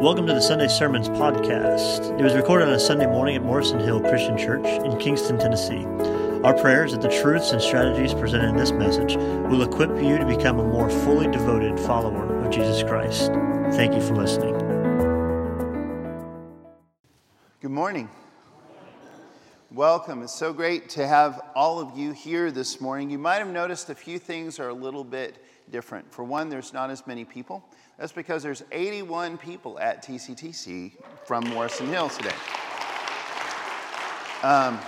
Welcome to the Sunday Sermons podcast. It was recorded on a Sunday morning at Morrison Hill Christian Church in Kingston, Tennessee. Our prayer is that the truths and strategies presented in this message will equip you to become a more fully devoted follower of Jesus Christ. Thank you for listening. Good morning. Welcome. It's so great to have all of you here this morning. You might have noticed a few things are a little bit different. For one, there's not as many people. That's because there's 81 people at TCTC from Morrison Hill today. Um,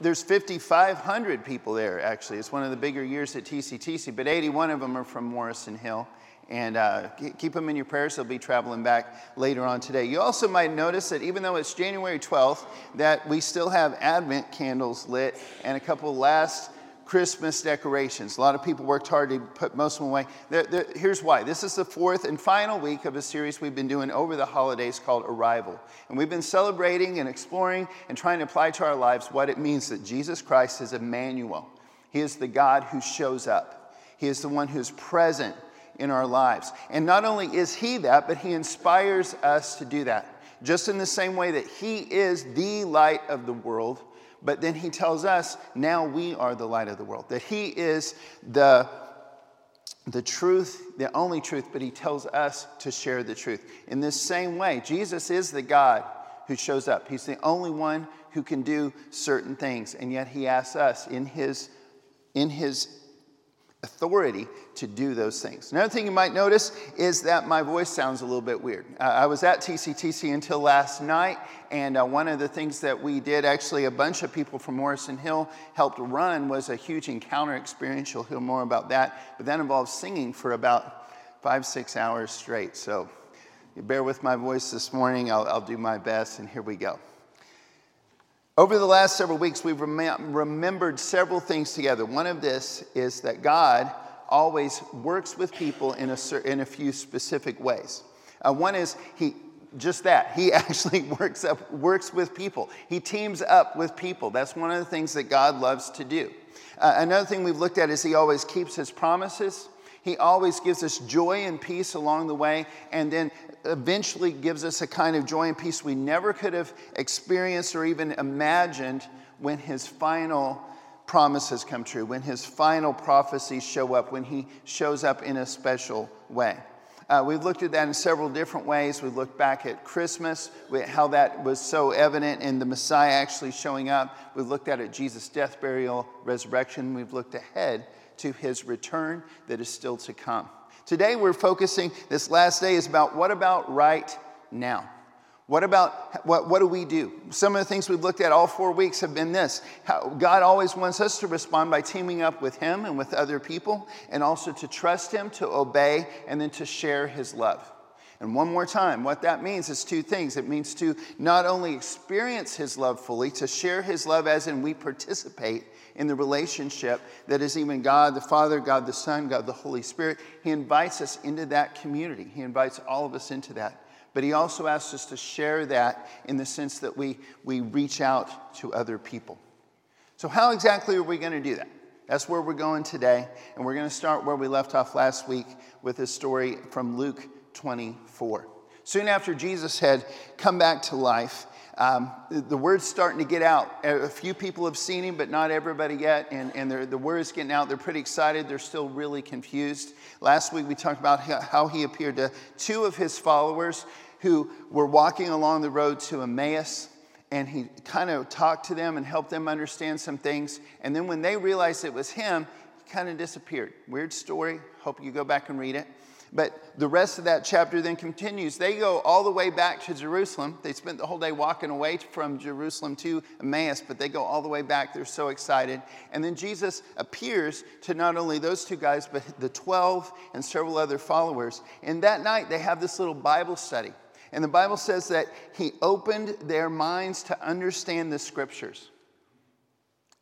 there's 5,500 people there, actually. It's one of the bigger years at TCTC, but 81 of them are from Morrison Hill. And uh, keep them in your prayers. They'll be traveling back later on today. You also might notice that even though it's January 12th, that we still have Advent candles lit and a couple last Christmas decorations. A lot of people worked hard to put most of them away. They're, they're, here's why. This is the fourth and final week of a series we've been doing over the holidays called Arrival. And we've been celebrating and exploring and trying to apply to our lives what it means that Jesus Christ is Emmanuel. He is the God who shows up, He is the one who's present in our lives. And not only is He that, but He inspires us to do that. Just in the same way that He is the light of the world but then he tells us now we are the light of the world, that he is the, the truth, the only truth, but he tells us to share the truth. In this same way, Jesus is the God who shows up. He's the only one who can do certain things, and yet he asks us in his, in his authority to do those things. Another thing you might notice is that my voice sounds a little bit weird. Uh, I was at TCTC until last night, and uh, one of the things that we did, actually, a bunch of people from Morrison Hill helped run, was a huge encounter experience. You'll hear more about that, but that involves singing for about five, six hours straight. So bear with my voice this morning. I'll, I'll do my best, and here we go. Over the last several weeks, we've rem- remembered several things together. One of this is that God always works with people in a, in a few specific ways. Uh, one is He just that. He actually works, up, works with people. He teams up with people. That's one of the things that God loves to do. Uh, another thing we've looked at is He always keeps His promises. He always gives us joy and peace along the way, and then eventually gives us a kind of joy and peace we never could have experienced or even imagined when his final promises come true, when his final prophecies show up, when he shows up in a special way. Uh, we've looked at that in several different ways. We've looked back at Christmas, how that was so evident in the Messiah actually showing up. We've looked at it Jesus' death, burial, resurrection. We've looked ahead to his return that is still to come. Today we're focusing, this last day is about what about right now? What about what, what do we do? Some of the things we've looked at all four weeks have been this. How God always wants us to respond by teaming up with Him and with other people, and also to trust Him, to obey, and then to share His love. And one more time, what that means is two things. It means to not only experience His love fully, to share His love as in we participate in the relationship that is even God the Father, God the Son, God the Holy Spirit. He invites us into that community. He invites all of us into that. But He also asks us to share that in the sense that we, we reach out to other people. So, how exactly are we going to do that? That's where we're going today. And we're going to start where we left off last week with a story from Luke 24. Soon after Jesus had come back to life, um, the word's starting to get out. A few people have seen him, but not everybody yet. And, and the word's getting out. They're pretty excited. They're still really confused. Last week we talked about how he appeared to two of his followers who were walking along the road to Emmaus. And he kind of talked to them and helped them understand some things. And then when they realized it was him, he kind of disappeared. Weird story. Hope you go back and read it. But the rest of that chapter then continues. They go all the way back to Jerusalem. They spent the whole day walking away from Jerusalem to Emmaus, but they go all the way back. They're so excited. And then Jesus appears to not only those two guys, but the 12 and several other followers. And that night, they have this little Bible study. And the Bible says that he opened their minds to understand the scriptures.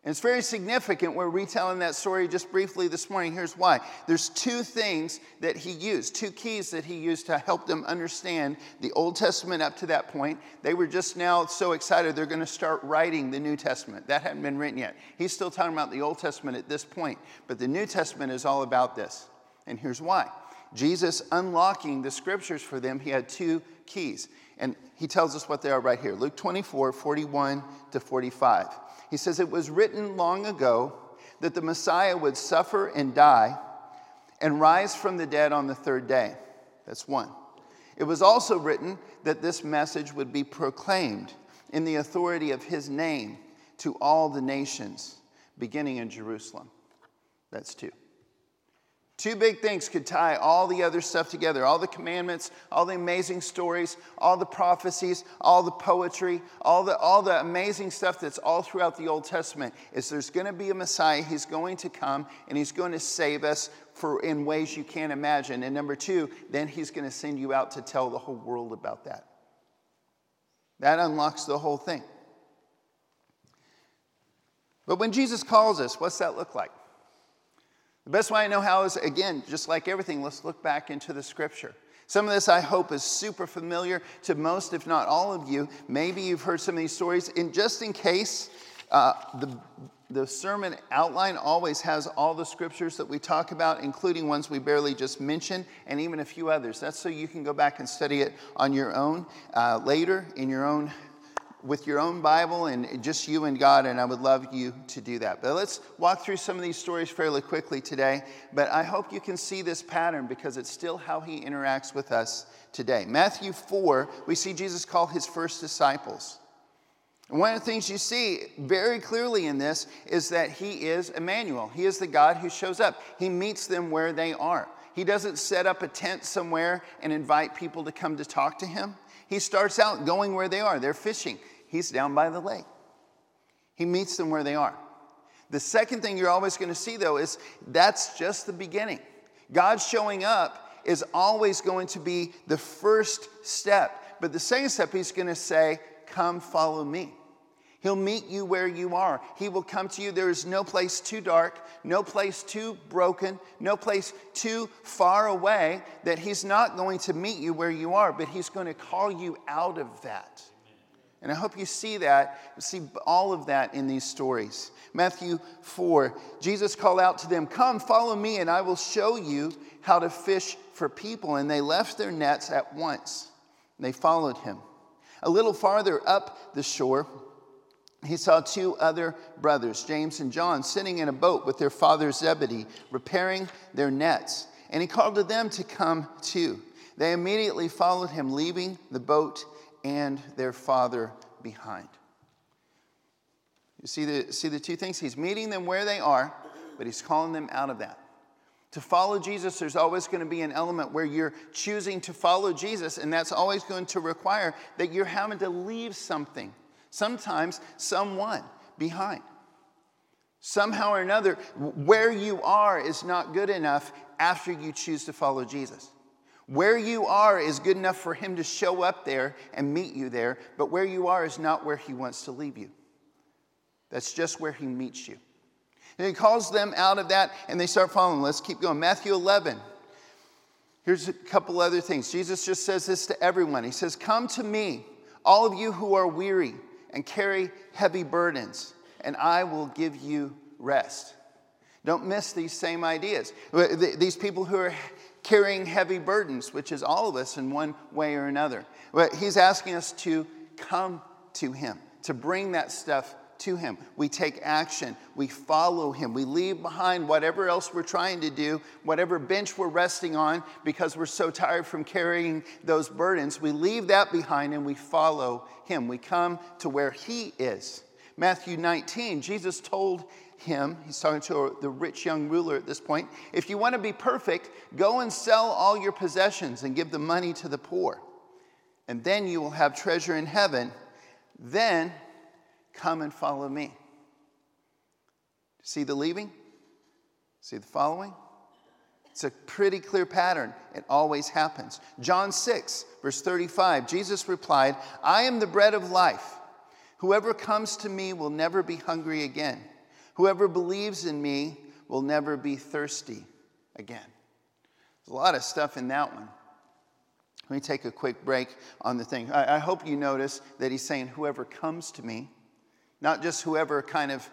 And it's very significant. We're retelling that story just briefly this morning. Here's why. There's two things that he used, two keys that he used to help them understand the Old Testament up to that point. They were just now so excited they're going to start writing the New Testament. That hadn't been written yet. He's still talking about the Old Testament at this point, but the New Testament is all about this. And here's why. Jesus unlocking the scriptures for them, he had two keys. And he tells us what they are right here Luke 24, 41 to 45. He says, It was written long ago that the Messiah would suffer and die and rise from the dead on the third day. That's one. It was also written that this message would be proclaimed in the authority of his name to all the nations, beginning in Jerusalem. That's two. Two big things could tie all the other stuff together all the commandments, all the amazing stories, all the prophecies, all the poetry, all the, all the amazing stuff that's all throughout the Old Testament. Is there's going to be a Messiah, he's going to come, and he's going to save us for, in ways you can't imagine. And number two, then he's going to send you out to tell the whole world about that. That unlocks the whole thing. But when Jesus calls us, what's that look like? The best way I know how is, again, just like everything, let's look back into the scripture. Some of this, I hope, is super familiar to most, if not all of you. Maybe you've heard some of these stories. And just in case, uh, the, the sermon outline always has all the scriptures that we talk about, including ones we barely just mentioned, and even a few others. That's so you can go back and study it on your own uh, later in your own with your own Bible and just you and God, and I would love you to do that. But let's walk through some of these stories fairly quickly today. But I hope you can see this pattern because it's still how he interacts with us today. Matthew 4, we see Jesus call his first disciples. And one of the things you see very clearly in this is that he is Emmanuel. He is the God who shows up. He meets them where they are. He doesn't set up a tent somewhere and invite people to come to talk to him. He starts out going where they are. They're fishing. He's down by the lake. He meets them where they are. The second thing you're always going to see, though, is that's just the beginning. God showing up is always going to be the first step. But the second step, he's going to say, Come follow me. He'll meet you where you are. He will come to you. There is no place too dark, no place too broken, no place too far away that He's not going to meet you where you are, but He's going to call you out of that. And I hope you see that, see all of that in these stories. Matthew 4, Jesus called out to them, Come, follow me, and I will show you how to fish for people. And they left their nets at once. They followed him. A little farther up the shore, he saw two other brothers, James and John, sitting in a boat with their father Zebedee, repairing their nets. And he called to them to come too. They immediately followed him, leaving the boat and their father behind. You see the, see the two things? He's meeting them where they are, but he's calling them out of that. To follow Jesus, there's always going to be an element where you're choosing to follow Jesus, and that's always going to require that you're having to leave something sometimes someone behind. Somehow or another, where you are is not good enough after you choose to follow Jesus. Where you are is good enough for him to show up there and meet you there, but where you are is not where he wants to leave you. That's just where he meets you. And he calls them out of that and they start following. Let's keep going. Matthew 11. Here's a couple other things. Jesus just says this to everyone. He says, Come to me, all of you who are weary and carry heavy burdens, and I will give you rest. Don't miss these same ideas. These people who are carrying heavy burdens, which is all of us in one way or another. But he's asking us to come to Him, to bring that stuff to Him. We take action, we follow Him, we leave behind whatever else we're trying to do, whatever bench we're resting on because we're so tired from carrying those burdens. We leave that behind and we follow Him. We come to where He is. Matthew 19, Jesus told him, he's talking to the rich young ruler at this point, if you want to be perfect, go and sell all your possessions and give the money to the poor. And then you will have treasure in heaven. Then Come and follow me. See the leaving? See the following? It's a pretty clear pattern. It always happens. John 6, verse 35, Jesus replied, I am the bread of life. Whoever comes to me will never be hungry again. Whoever believes in me will never be thirsty again. There's a lot of stuff in that one. Let me take a quick break on the thing. I, I hope you notice that he's saying, Whoever comes to me not just whoever kind of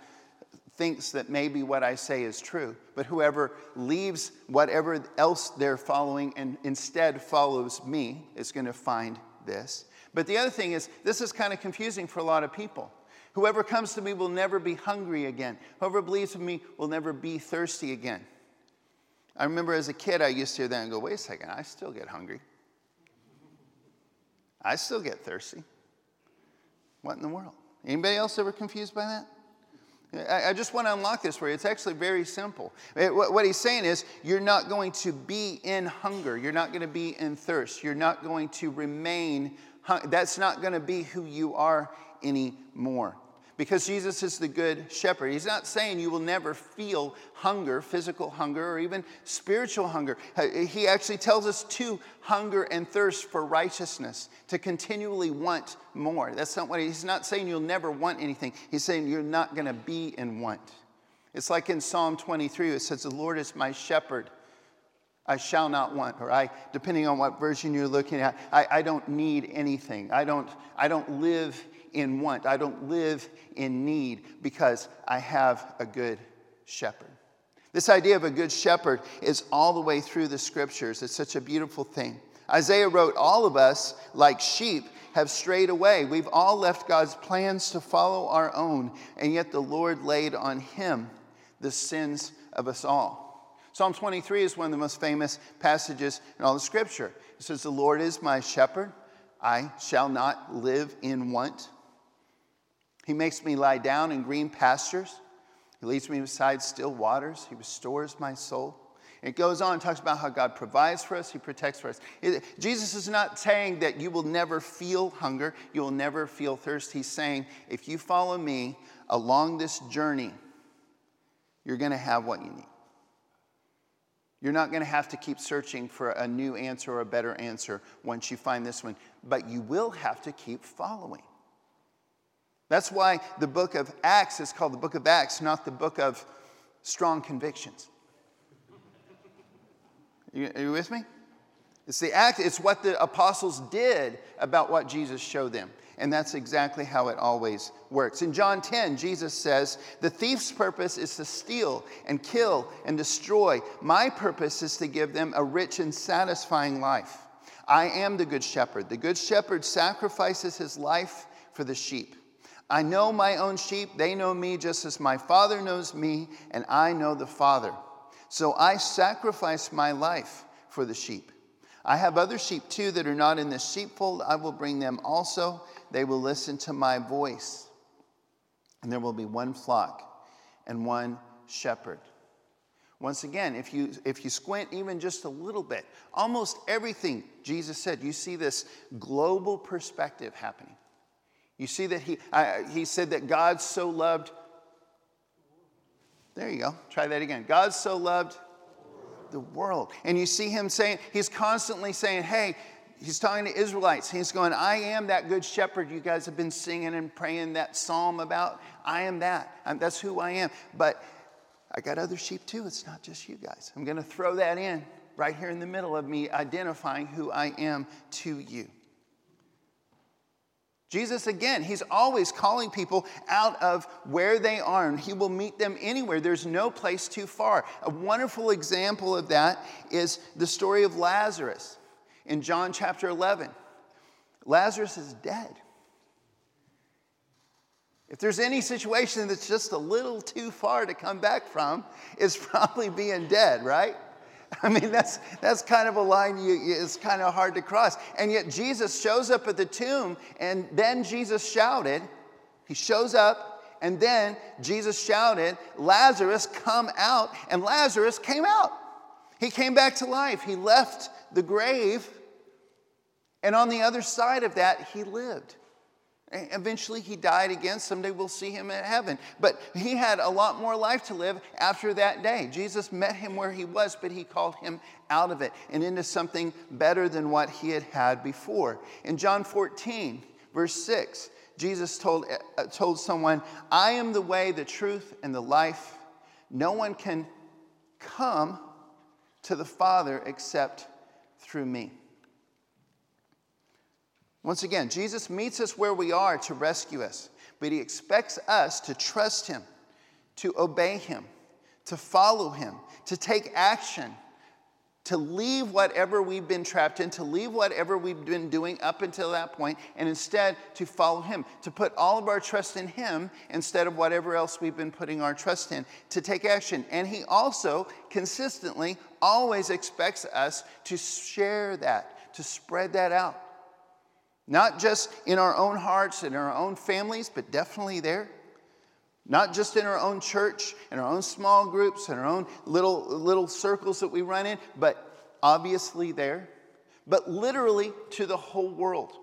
thinks that maybe what I say is true, but whoever leaves whatever else they're following and instead follows me is going to find this. But the other thing is, this is kind of confusing for a lot of people. Whoever comes to me will never be hungry again. Whoever believes in me will never be thirsty again. I remember as a kid, I used to hear that and go, wait a second, I still get hungry. I still get thirsty. What in the world? Anybody else ever confused by that? I just want to unlock this for you. It's actually very simple. What he's saying is, you're not going to be in hunger. You're not going to be in thirst. You're not going to remain. That's not going to be who you are anymore because Jesus is the good shepherd. He's not saying you will never feel hunger, physical hunger, or even spiritual hunger. He actually tells us to hunger and thirst for righteousness, to continually want more. That's not what he's not saying you'll never want anything. He's saying you're not going to be in want. It's like in Psalm 23, it says, The Lord is my shepherd. I shall not want, or I, depending on what version you're looking at, I, I don't need anything. I don't, I don't live in want. I don't live in need because I have a good shepherd. This idea of a good shepherd is all the way through the scriptures. It's such a beautiful thing. Isaiah wrote, All of us, like sheep, have strayed away. We've all left God's plans to follow our own, and yet the Lord laid on him the sins of us all. Psalm 23 is one of the most famous passages in all the scripture. It says, The Lord is my shepherd, I shall not live in want. He makes me lie down in green pastures. He leads me beside still waters. He restores my soul. It goes on and talks about how God provides for us, He protects for us. It, Jesus is not saying that you will never feel hunger, you will never feel thirst. He's saying, if you follow me along this journey, you're going to have what you need. You're not going to have to keep searching for a new answer or a better answer once you find this one, but you will have to keep following. That's why the book of Acts is called the book of Acts, not the book of strong convictions. Are you with me? It's the act, it's what the apostles did about what Jesus showed them. And that's exactly how it always works. In John 10, Jesus says, The thief's purpose is to steal and kill and destroy. My purpose is to give them a rich and satisfying life. I am the good shepherd. The good shepherd sacrifices his life for the sheep. I know my own sheep, they know me just as my Father knows me, and I know the Father. So I sacrifice my life for the sheep. I have other sheep too that are not in this sheepfold. I will bring them also. They will listen to my voice. And there will be one flock and one shepherd. Once again, if you, if you squint even just a little bit, almost everything Jesus said, you see this global perspective happening. You see that he, he said that God so loved. There you go. Try that again. God so loved the world. And you see him saying, he's constantly saying, hey, he's talking to Israelites. He's going, I am that good shepherd you guys have been singing and praying that psalm about. I am that. I'm, that's who I am. But I got other sheep too. It's not just you guys. I'm going to throw that in right here in the middle of me identifying who I am to you. Jesus, again, he's always calling people out of where they are, and he will meet them anywhere. There's no place too far. A wonderful example of that is the story of Lazarus in John chapter 11. Lazarus is dead. If there's any situation that's just a little too far to come back from, it's probably being dead, right? I mean, that's, that's kind of a line you, it's kind of hard to cross. And yet Jesus shows up at the tomb, and then Jesus shouted, He shows up, and then Jesus shouted, Lazarus, come out. And Lazarus came out. He came back to life. He left the grave, and on the other side of that, he lived. Eventually, he died again. Someday we'll see him in heaven. But he had a lot more life to live after that day. Jesus met him where he was, but he called him out of it and into something better than what he had had before. In John 14, verse 6, Jesus told, uh, told someone, I am the way, the truth, and the life. No one can come to the Father except through me. Once again, Jesus meets us where we are to rescue us, but he expects us to trust him, to obey Him, to follow Him, to take action, to leave whatever we've been trapped in, to leave whatever we've been doing up until that point, and instead to follow Him, to put all of our trust in Him instead of whatever else we've been putting our trust in, to take action. And He also consistently always expects us to share that, to spread that out. Not just in our own hearts and our own families, but definitely there. Not just in our own church, in our own small groups, in our own little, little circles that we run in, but obviously there, but literally to the whole world.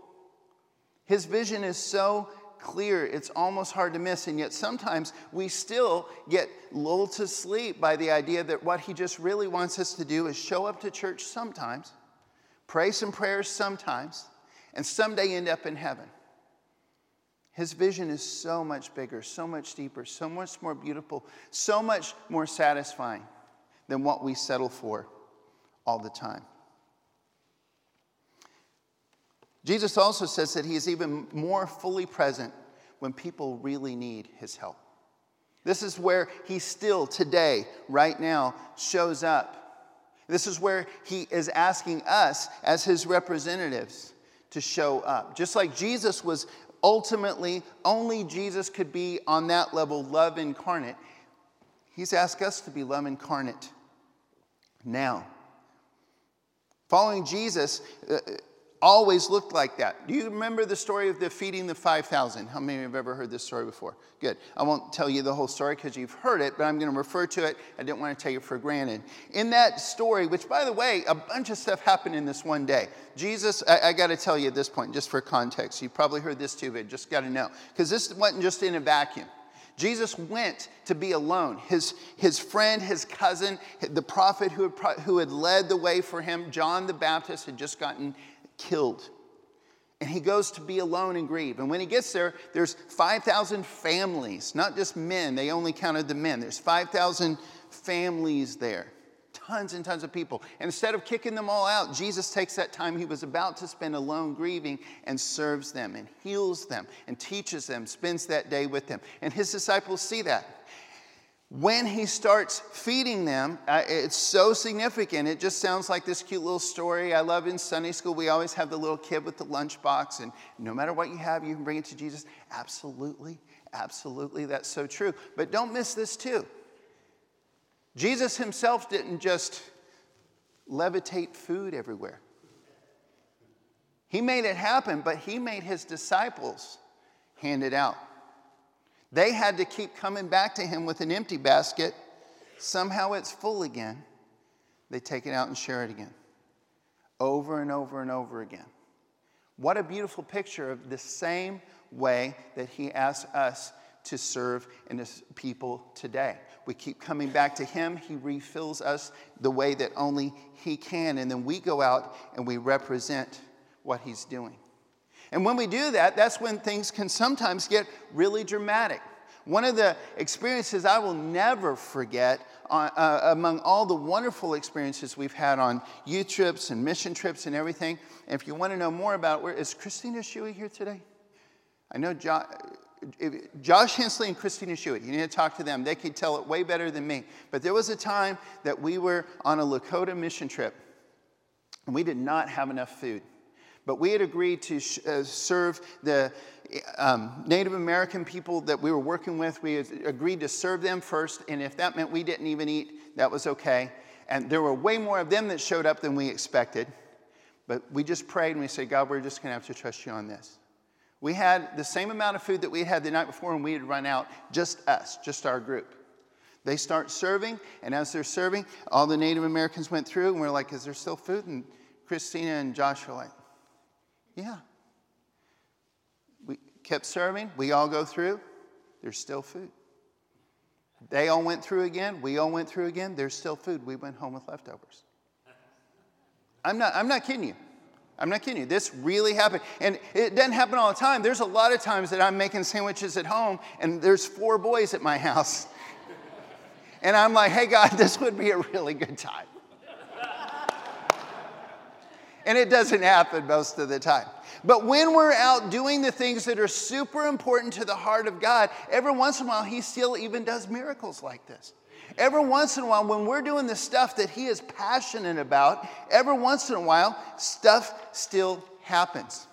His vision is so clear, it's almost hard to miss. And yet, sometimes we still get lulled to sleep by the idea that what he just really wants us to do is show up to church sometimes, pray some prayers sometimes, and someday end up in heaven. His vision is so much bigger, so much deeper, so much more beautiful, so much more satisfying than what we settle for all the time. Jesus also says that he is even more fully present when people really need his help. This is where he still today, right now, shows up. This is where he is asking us as his representatives to show up. Just like Jesus was ultimately, only Jesus could be on that level, love incarnate. He's asked us to be love incarnate now. Following Jesus, uh, always looked like that. Do you remember the story of the feeding the 5,000? How many of you have ever heard this story before? Good. I won't tell you the whole story because you've heard it, but I'm going to refer to it. I didn't want to take it for granted. In that story, which by the way, a bunch of stuff happened in this one day. Jesus, I, I got to tell you at this point, just for context, you've probably heard this too, but just got to know, because this wasn't just in a vacuum. Jesus went to be alone. His, his friend, his cousin, the prophet who had, who had led the way for him, John the Baptist, had just gotten killed. And he goes to be alone and grieve. And when he gets there, there's 5,000 families, not just men. They only counted the men. There's 5,000 families there, tons and tons of people. And instead of kicking them all out, Jesus takes that time he was about to spend alone grieving and serves them and heals them and teaches them, spends that day with them. And his disciples see that when he starts feeding them, uh, it's so significant. It just sounds like this cute little story. I love in Sunday school, we always have the little kid with the lunchbox, and no matter what you have, you can bring it to Jesus. Absolutely, absolutely, that's so true. But don't miss this too. Jesus himself didn't just levitate food everywhere, he made it happen, but he made his disciples hand it out. They had to keep coming back to him with an empty basket. Somehow it's full again. They take it out and share it again. Over and over and over again. What a beautiful picture of the same way that he asks us to serve in his people today. We keep coming back to him. He refills us the way that only he can. And then we go out and we represent what he's doing. And when we do that, that's when things can sometimes get really dramatic. One of the experiences I will never forget uh, uh, among all the wonderful experiences we've had on youth trips and mission trips and everything. And if you want to know more about where is Christina Shuey here today? I know jo- Josh Hensley and Christina Shuey. You need to talk to them. They could tell it way better than me. But there was a time that we were on a Lakota mission trip, and we did not have enough food. But we had agreed to sh- uh, serve the um, Native American people that we were working with. We agreed to serve them first, and if that meant we didn't even eat, that was okay. And there were way more of them that showed up than we expected. But we just prayed and we said, God, we're just going to have to trust you on this. We had the same amount of food that we had the night before, and we had run out, just us, just our group. They start serving, and as they're serving, all the Native Americans went through, and we're like, Is there still food? And Christina and Josh were like, yeah. We kept serving. We all go through. There's still food. They all went through again. We all went through again. There's still food. We went home with leftovers. I'm not, I'm not kidding you. I'm not kidding you. This really happened. And it doesn't happen all the time. There's a lot of times that I'm making sandwiches at home and there's four boys at my house. and I'm like, hey, God, this would be a really good time. And it doesn't happen most of the time. But when we're out doing the things that are super important to the heart of God, every once in a while, He still even does miracles like this. Every once in a while, when we're doing the stuff that He is passionate about, every once in a while, stuff still happens.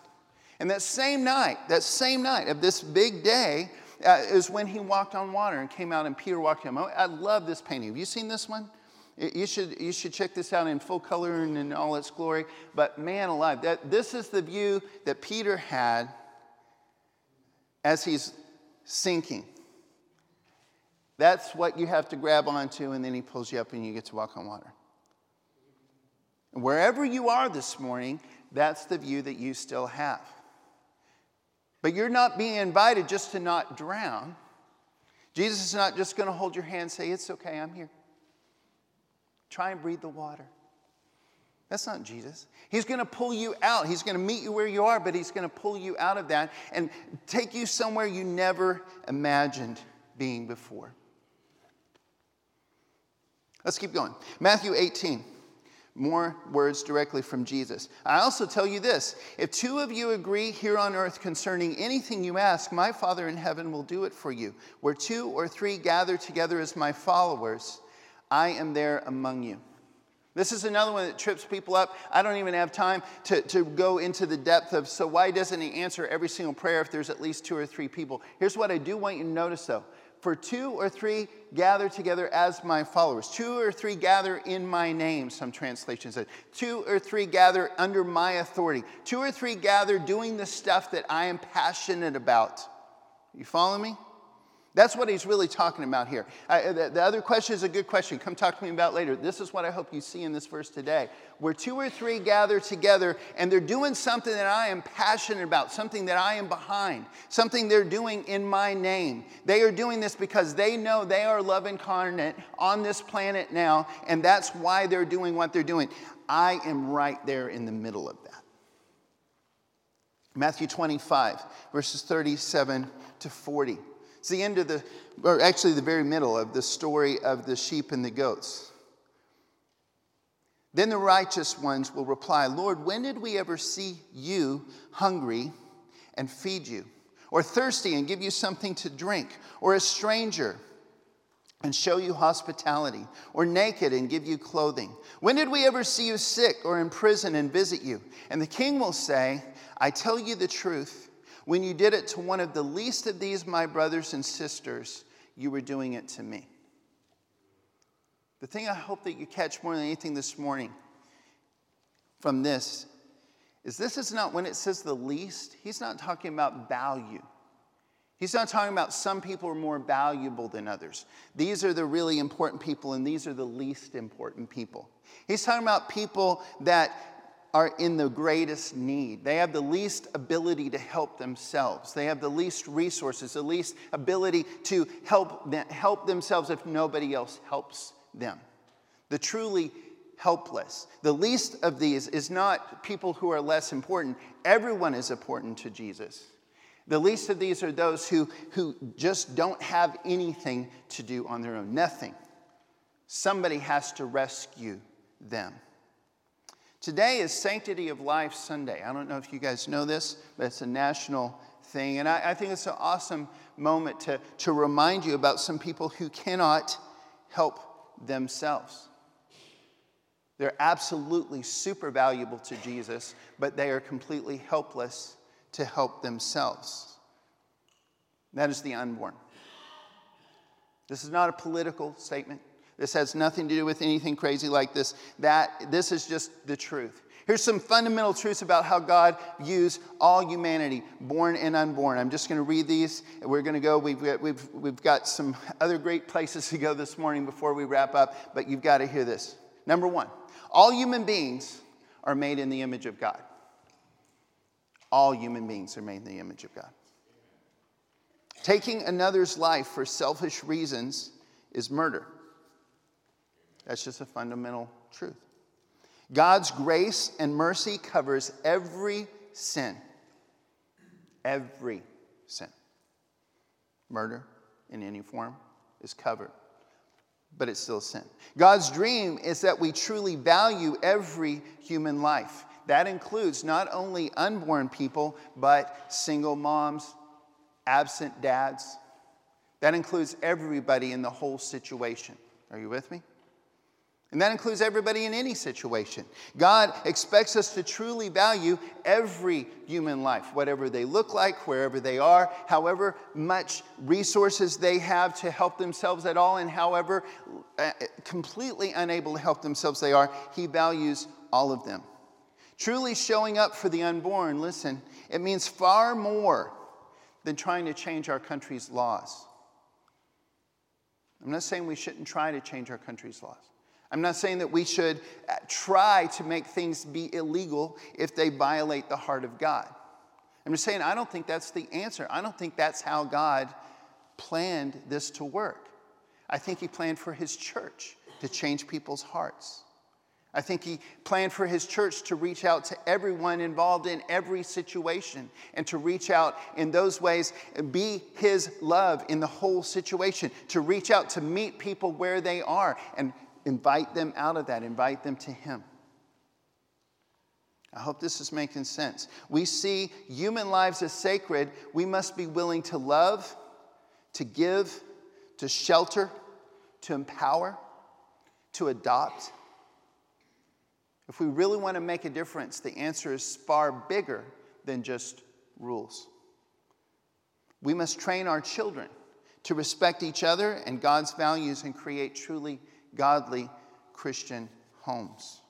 And that same night, that same night of this big day, uh, is when he walked on water and came out, and Peter walked him. I love this painting. Have you seen this one? You should, you should check this out in full color and in all its glory. But man alive, that, this is the view that Peter had as he's sinking. That's what you have to grab onto, and then he pulls you up and you get to walk on water. And wherever you are this morning, that's the view that you still have. But you're not being invited just to not drown. Jesus is not just going to hold your hand and say, It's okay, I'm here. Try and breathe the water. That's not Jesus. He's going to pull you out. He's going to meet you where you are, but He's going to pull you out of that and take you somewhere you never imagined being before. Let's keep going. Matthew 18 more words directly from Jesus. I also tell you this if two of you agree here on earth concerning anything you ask, my Father in heaven will do it for you. Where two or three gather together as my followers, I am there among you. This is another one that trips people up. I don't even have time to, to go into the depth of so, why doesn't he answer every single prayer if there's at least two or three people? Here's what I do want you to notice though for two or three gather together as my followers. Two or three gather in my name, some translations say. Two or three gather under my authority. Two or three gather doing the stuff that I am passionate about. You follow me? That's what he's really talking about here. I, uh, the, the, other question is a good question. Come talk to me about later. This is what I hope you see in this verse today. Where two or three gather together and they're doing something that I am passionate about, something that I am behind, something they're doing in my name. They are doing this because they know they are love incarnate on this planet now, and that's why they're doing what they're doing. I am right there in the middle of that. Matthew 25, verses 37 to 40. It's the end of the, or actually the very middle of the story of the sheep and the goats. Then the righteous ones will reply, Lord, when did we ever see you hungry and feed you? Or thirsty and give you something to drink? Or a stranger and show you hospitality? Or naked and give you clothing? When did we ever see you sick or in prison and visit you? And the king will say, I tell you the truth. When you did it to one of the least of these, my brothers and sisters, you were doing it to me. The thing I hope that you catch more than anything this morning from this is this is not when it says the least, he's not talking about value. He's not talking about some people are more valuable than others. These are the really important people, and these are the least important people. He's talking about people that are in the greatest need. They have the least ability to help themselves. They have the least resources, the least ability to help, them, help themselves if nobody else helps them. The truly helpless. The least of these is not people who are less important. Everyone is important to Jesus. The least of these are those who, who just don't have anything to do on their own, nothing. Somebody has to rescue them. Today is Sanctity of Life Sunday. I don't know if you guys know this, but it's a national thing. And I, I, think it's an awesome moment to, to remind you about some people who cannot help themselves. They're absolutely super valuable to Jesus, but they are completely helpless to help themselves. That is the unborn. This is not a political statement. This has nothing to do with anything crazy like this. That this is just the truth. Here's some fundamental truths about how God views all humanity, born and unborn. I'm just going to read these. We're going to go. We've got, we've, we've got some other great places to go this morning before we wrap up, but you've got to hear this. Number one, all human beings are made in the image of God. All human beings are made in the image of God. Taking another's life for selfish reasons is murder. That's just a fundamental truth. God's grace and mercy covers every sin. Every sin. Murder in any form is covered, but it's still sin. God's dream is that we truly value every human life. that includes not only unborn people, but single moms, absent dads. That includes everybody in the whole situation. Are you with me? And that includes everybody in any situation. God expects us to truly value every human life, whatever they look like, wherever they are, however much resources they have to help themselves at all, and however uh, completely unable to help themselves they are. He values all of them. Truly showing up for the unborn, listen, it means far more than trying to change our country's laws. I'm not saying we shouldn't try to change our country's laws. I'm not saying that we should uh, try to make things be illegal if they violate the heart of God. I'm just saying, I don't think that's the answer. I don't think that's how God planned this to work. I think He planned for His church to change people's hearts. I think He planned for His church to reach out to everyone involved in every situation and to reach out in those ways be His love in the whole situation, to reach out to meet people where they are and Invite them out of that, invite them to Him. I hope this is making sense. We see human lives as sacred. We must be willing to love, to give, to shelter, to empower, to adopt. If we really want to make a difference, the answer is far bigger than just rules. We must train our children to respect each other and God's values and create truly godly Christian homes.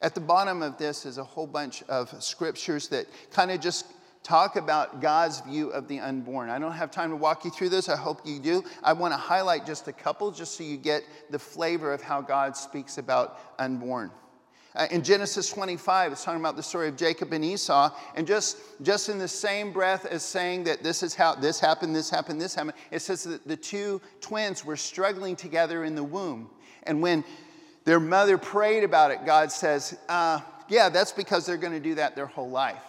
At the bottom of this is a whole bunch of scriptures that kind of just talk about God's view of the unborn. I don't have time to walk you through this. I hope you do. I want to highlight just a couple just so you get the flavor of how God speaks about unborn. Uh, in Genesis 25, it's talking about the story of Jacob and Esau, and just, just in the same breath as saying that this is how this happened, this happened, this happened, it says that the two twins were struggling together in the womb. And when their mother prayed about it, God says, uh, Yeah, that's because they're going to do that their whole life.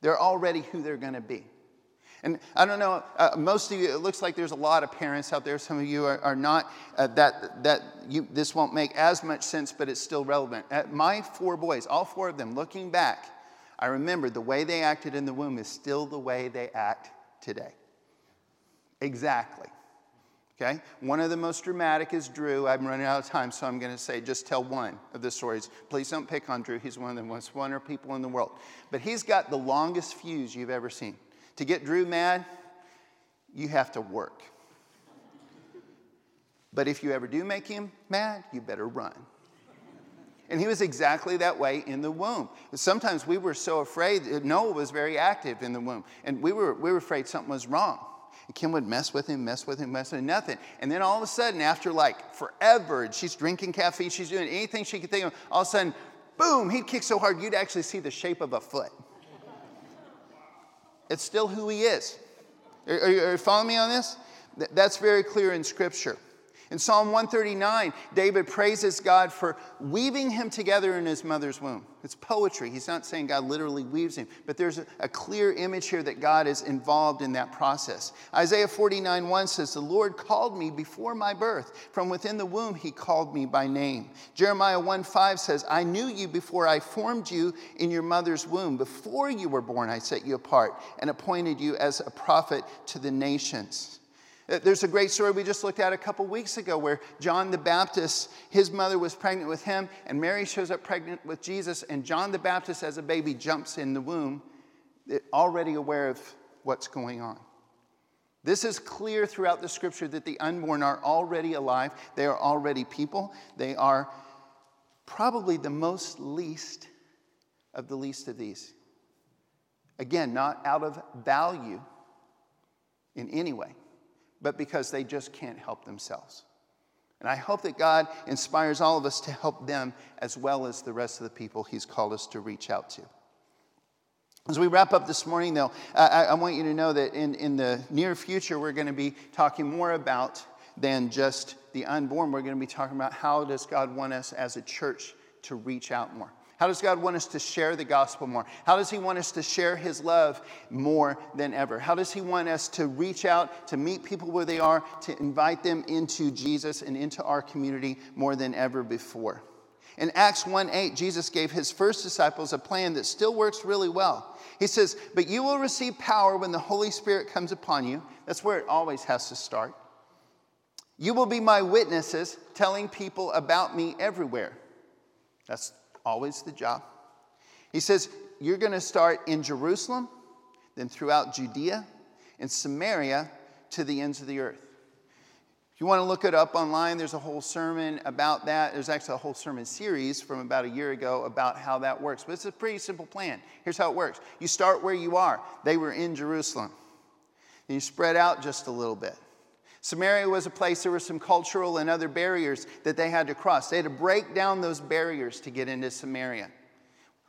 They're already who they're going to be. And I don't know, uh, most of you, it looks like there's a lot of parents out there. Some of you are, are not, uh, that, that you, this won't make as much sense, but it's still relevant. Uh, my four boys, all four of them, looking back, I remember the way they acted in the womb is still the way they act today. Exactly. Okay? One of the most dramatic is Drew. I'm running out of time, so I'm going to say just tell one of the stories. Please don't pick on Drew. He's one of the most wonderful people in the world. But he's got the longest fuse you've ever seen. To get Drew mad, you have to work. But if you ever do make him mad, you better run. And he was exactly that way in the womb. Sometimes we were so afraid, Noah was very active in the womb, and we were, we were afraid something was wrong. And Kim would mess with him, mess with him, mess with him, nothing. And then all of a sudden, after like forever, and she's drinking caffeine, she's doing anything she could think of, all of a sudden, boom, he'd kick so hard you'd actually see the shape of a foot. It's still who he is. Are, you following me on this? That's very clear in Scripture. In Psalm 139, David praises God for weaving him together in his mother's womb. It's poetry. He's not saying God literally weaves him, but there's a, clear image here that God is involved in that process. Isaiah 49 1 says, The Lord called me before my birth. From within the womb, he called me by name. Jeremiah 1 5 says, I knew you before I formed you in your mother's womb. Before you were born, I set you apart and appointed you as a prophet to the nations. Uh, there's a great story we just looked at a couple weeks ago where John the Baptist, his mother was pregnant with him, and Mary shows up pregnant with Jesus, and John the Baptist, as a baby, jumps in the womb, already aware of what's going on. This is clear throughout the scripture that the unborn are already alive, they are already people, they are probably the most least of the least of these. Again, not out of value in any way but because they just can't help themselves. And I hope that God inspires all of us to help them as well as the rest of the people He's called us to reach out to. As we wrap up this morning, though, I, I want you to know that in, in the near future, we're going to be talking more about than just the unborn. We're going to be talking about how does God want us as a church to reach out more. How does God want us to share the gospel more? How does He want us to share His love more than ever? How does He want us to reach out, to meet people where they are, to invite them into Jesus and into our community more than ever before? In Acts 1 8, Jesus gave his first disciples a plan that still works really well. He says, But you will receive power when the Holy Spirit comes upon you. That's where it always has to start. You will be my witnesses, telling people about me everywhere. That's always the job. He says, You're going to start in Jerusalem, then throughout Judea and Samaria to the ends of the earth. If you want to look it up online, there's a whole sermon about that. There's actually a whole sermon series from about a year ago about how that works. But it's a pretty simple plan. Here's how it works you start where you are. They were in Jerusalem, then you spread out just a little bit. Samaria was a place there were some cultural and other barriers that they had to cross. They had to break down those barriers to get into Samaria.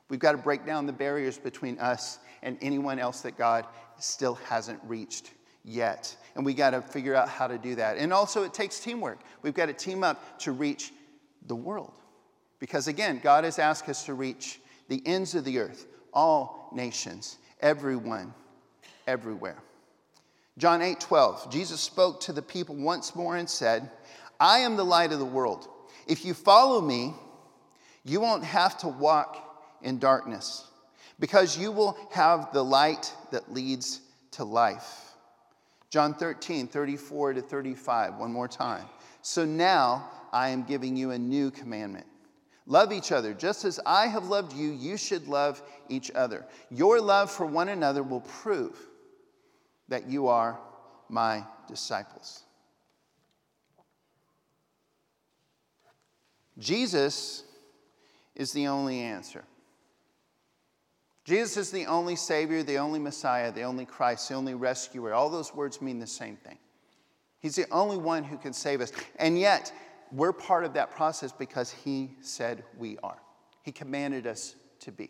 We've got to break down the barriers between us and anyone else that God still hasn't reached yet. And we got to figure out how to do that. And also, it takes teamwork. We've got to team up to reach the world. Because again, God has asked us to reach the ends of the earth, all nations, everyone, everywhere. John 8 12, Jesus spoke to the people once more and said, I am the light of the world. If you follow me, you won't have to walk in darkness because you will have the light that leads to life. John 13, 34 to 35, one more time. So now I am giving you a new commandment. Love each other. Just as I have loved you, you should love each other. Your love for one another will prove that you are my disciples. Jesus is the only answer. Jesus is the only Savior, the only Messiah, the only Christ, the only rescuer. All those words mean the same thing. He's the only one who can save us. And yet, we're part of that process because He said we are. He commanded us to be.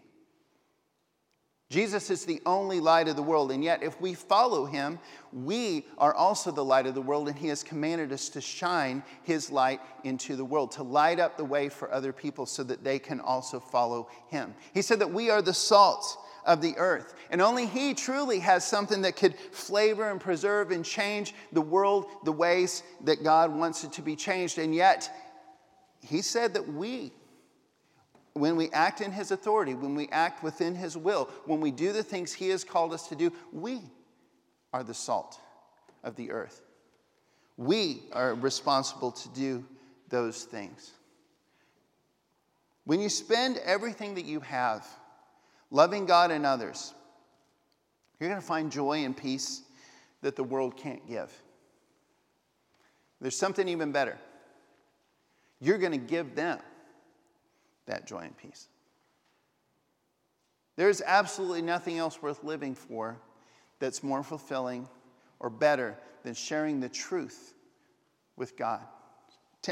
Jesus is the only light of the world, and yet, if we follow him, we are also the light of the world, and he has commanded us to shine his light into the world, to light up the way for other people so that they can also follow him. He said that we are the salt of the earth, and only he truly has something that could flavor and preserve and change the world the ways that God wants it to be changed, and yet, he said that we when we act in His authority, when we act within His will, when we do the things He has called us to do, we are the salt of the earth. We are responsible to do those things. When you spend everything that you have loving God and others, you're going to find joy and peace that the world can't give. There's something even better. You're going to give them that joy and peace. There's absolutely nothing else worth living for that's more fulfilling or better than sharing the truth with God.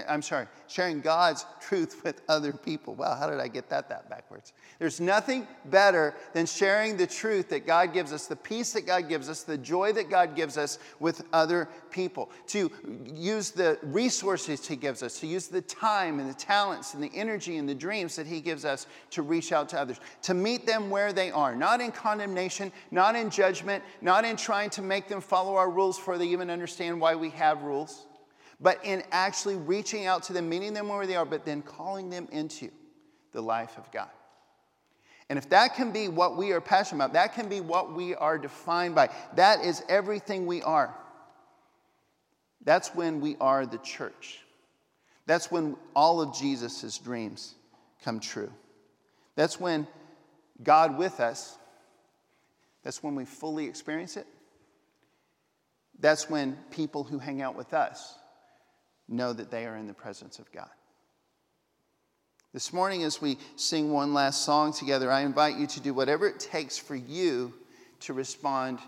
I'm sorry, sharing God's truth with other people. Wow, how did I get that that backwards? There's nothing better than sharing the truth that God gives us, the peace that God gives us, the joy that God gives us with other people. To use the resources He gives us, to use the time and the talents and the energy and the dreams that He gives us to reach out to others, to meet them where they are, not in condemnation, not in judgment, not in trying to make them follow our rules before they even understand why we have rules but in actually reaching out to them, meeting them where they are, but then calling them into the life of God. And if that can be what we are passionate about, that can be what we are defined by, that is everything we are. That's when we are the church. That's when all of Jesus' dreams come true. That's when God with us, that's when we fully experience it. That's when people who hang out with us know that they are in the presence of God. This morning, as we sing one last song together, I invite you to do whatever it takes for you to respond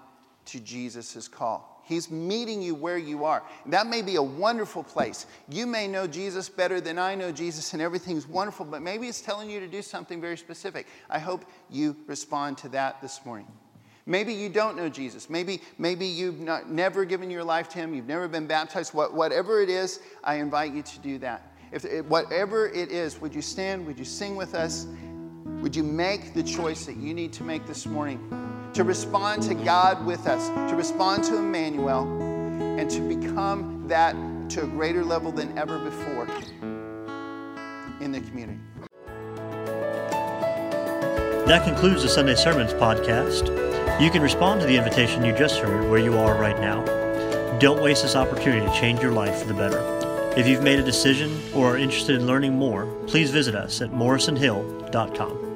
to Jesus' call. He's meeting you where you are. That may be a wonderful place. You may know Jesus better than I know Jesus, and everything's wonderful, but maybe it's telling you to do something very specific. I hope you respond to that this morning. Maybe you don't know Jesus. Maybe, maybe you've not, never given your life to Him. You've never been baptized. What, whatever it is, I invite you to do that. If whatever it is, would you stand? Would you sing with us? Would you make the choice that you need to make this morning to respond to God with us, to respond to Emmanuel, and to become that to a greater level than ever before in the community? That concludes the Sunday Sermons podcast. You can respond to the invitation you just heard where you are right now. Don't waste this opportunity to change your life for the better. If you've made a decision or are interested in learning more, please visit us at morrisonhill.com.